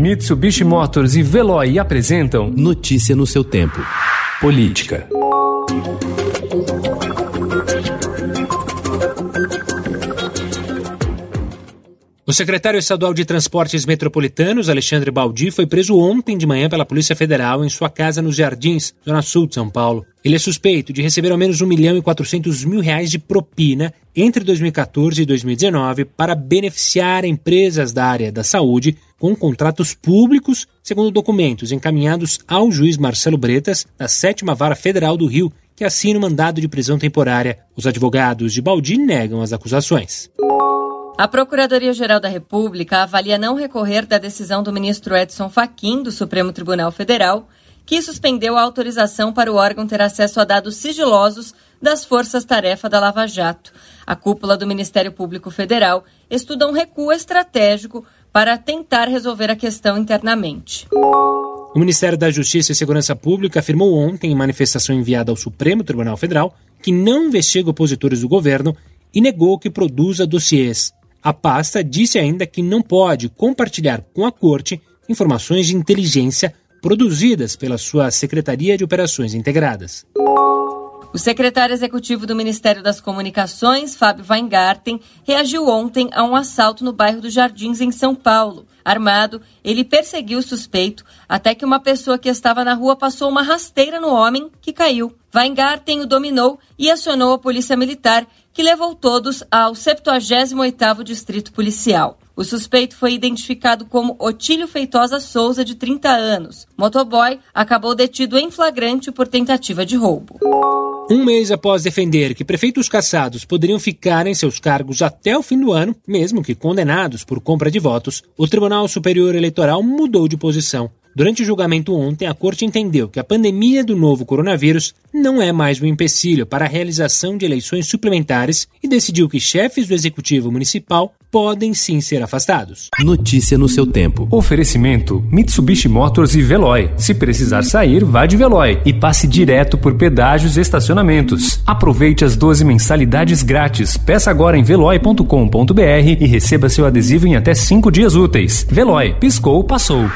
Mitsubishi Motors e Veloy apresentam Notícia no seu tempo. Política. O secretário estadual de Transportes Metropolitanos, Alexandre Baldi, foi preso ontem de manhã pela Polícia Federal em sua casa nos Jardins, zona sul de São Paulo. Ele é suspeito de receber ao menos 1 milhão e 400 mil reais de propina entre 2014 e 2019 para beneficiar empresas da área da saúde com contratos públicos, segundo documentos encaminhados ao juiz Marcelo Bretas, da Sétima Vara Federal do Rio, que assina o mandado de prisão temporária. Os advogados de Baldi negam as acusações. A Procuradoria-Geral da República avalia não recorrer da decisão do ministro Edson Fachin do Supremo Tribunal Federal, que suspendeu a autorização para o órgão ter acesso a dados sigilosos das forças-tarefa da Lava Jato. A cúpula do Ministério Público Federal estuda um recuo estratégico para tentar resolver a questão internamente. O Ministério da Justiça e Segurança Pública afirmou ontem, em manifestação enviada ao Supremo Tribunal Federal, que não investiga opositores do governo e negou que produza dossiês. A pasta disse ainda que não pode compartilhar com a Corte informações de inteligência produzidas pela sua Secretaria de Operações Integradas. O secretário executivo do Ministério das Comunicações, Fábio Weingarten, reagiu ontem a um assalto no bairro dos Jardins, em São Paulo. Armado, ele perseguiu o suspeito até que uma pessoa que estava na rua passou uma rasteira no homem que caiu. Weingarten o dominou e acionou a polícia militar, que levou todos ao 78º Distrito Policial. O suspeito foi identificado como Otílio Feitosa Souza, de 30 anos. Motoboy acabou detido em flagrante por tentativa de roubo. Um mês após defender que prefeitos caçados poderiam ficar em seus cargos até o fim do ano, mesmo que condenados por compra de votos, o Tribunal Superior Eleitoral mudou de posição. Durante o julgamento ontem, a Corte entendeu que a pandemia do novo coronavírus não é mais um empecilho para a realização de eleições suplementares e decidiu que chefes do Executivo Municipal podem sim ser afastados. Notícia no seu tempo. Oferecimento: Mitsubishi Motors e Veloy. Se precisar sair, vá de Veloy e passe direto por pedágios e estacionamentos. Aproveite as 12 mensalidades grátis. Peça agora em veloy.com.br e receba seu adesivo em até 5 dias úteis. Veloy, piscou, passou.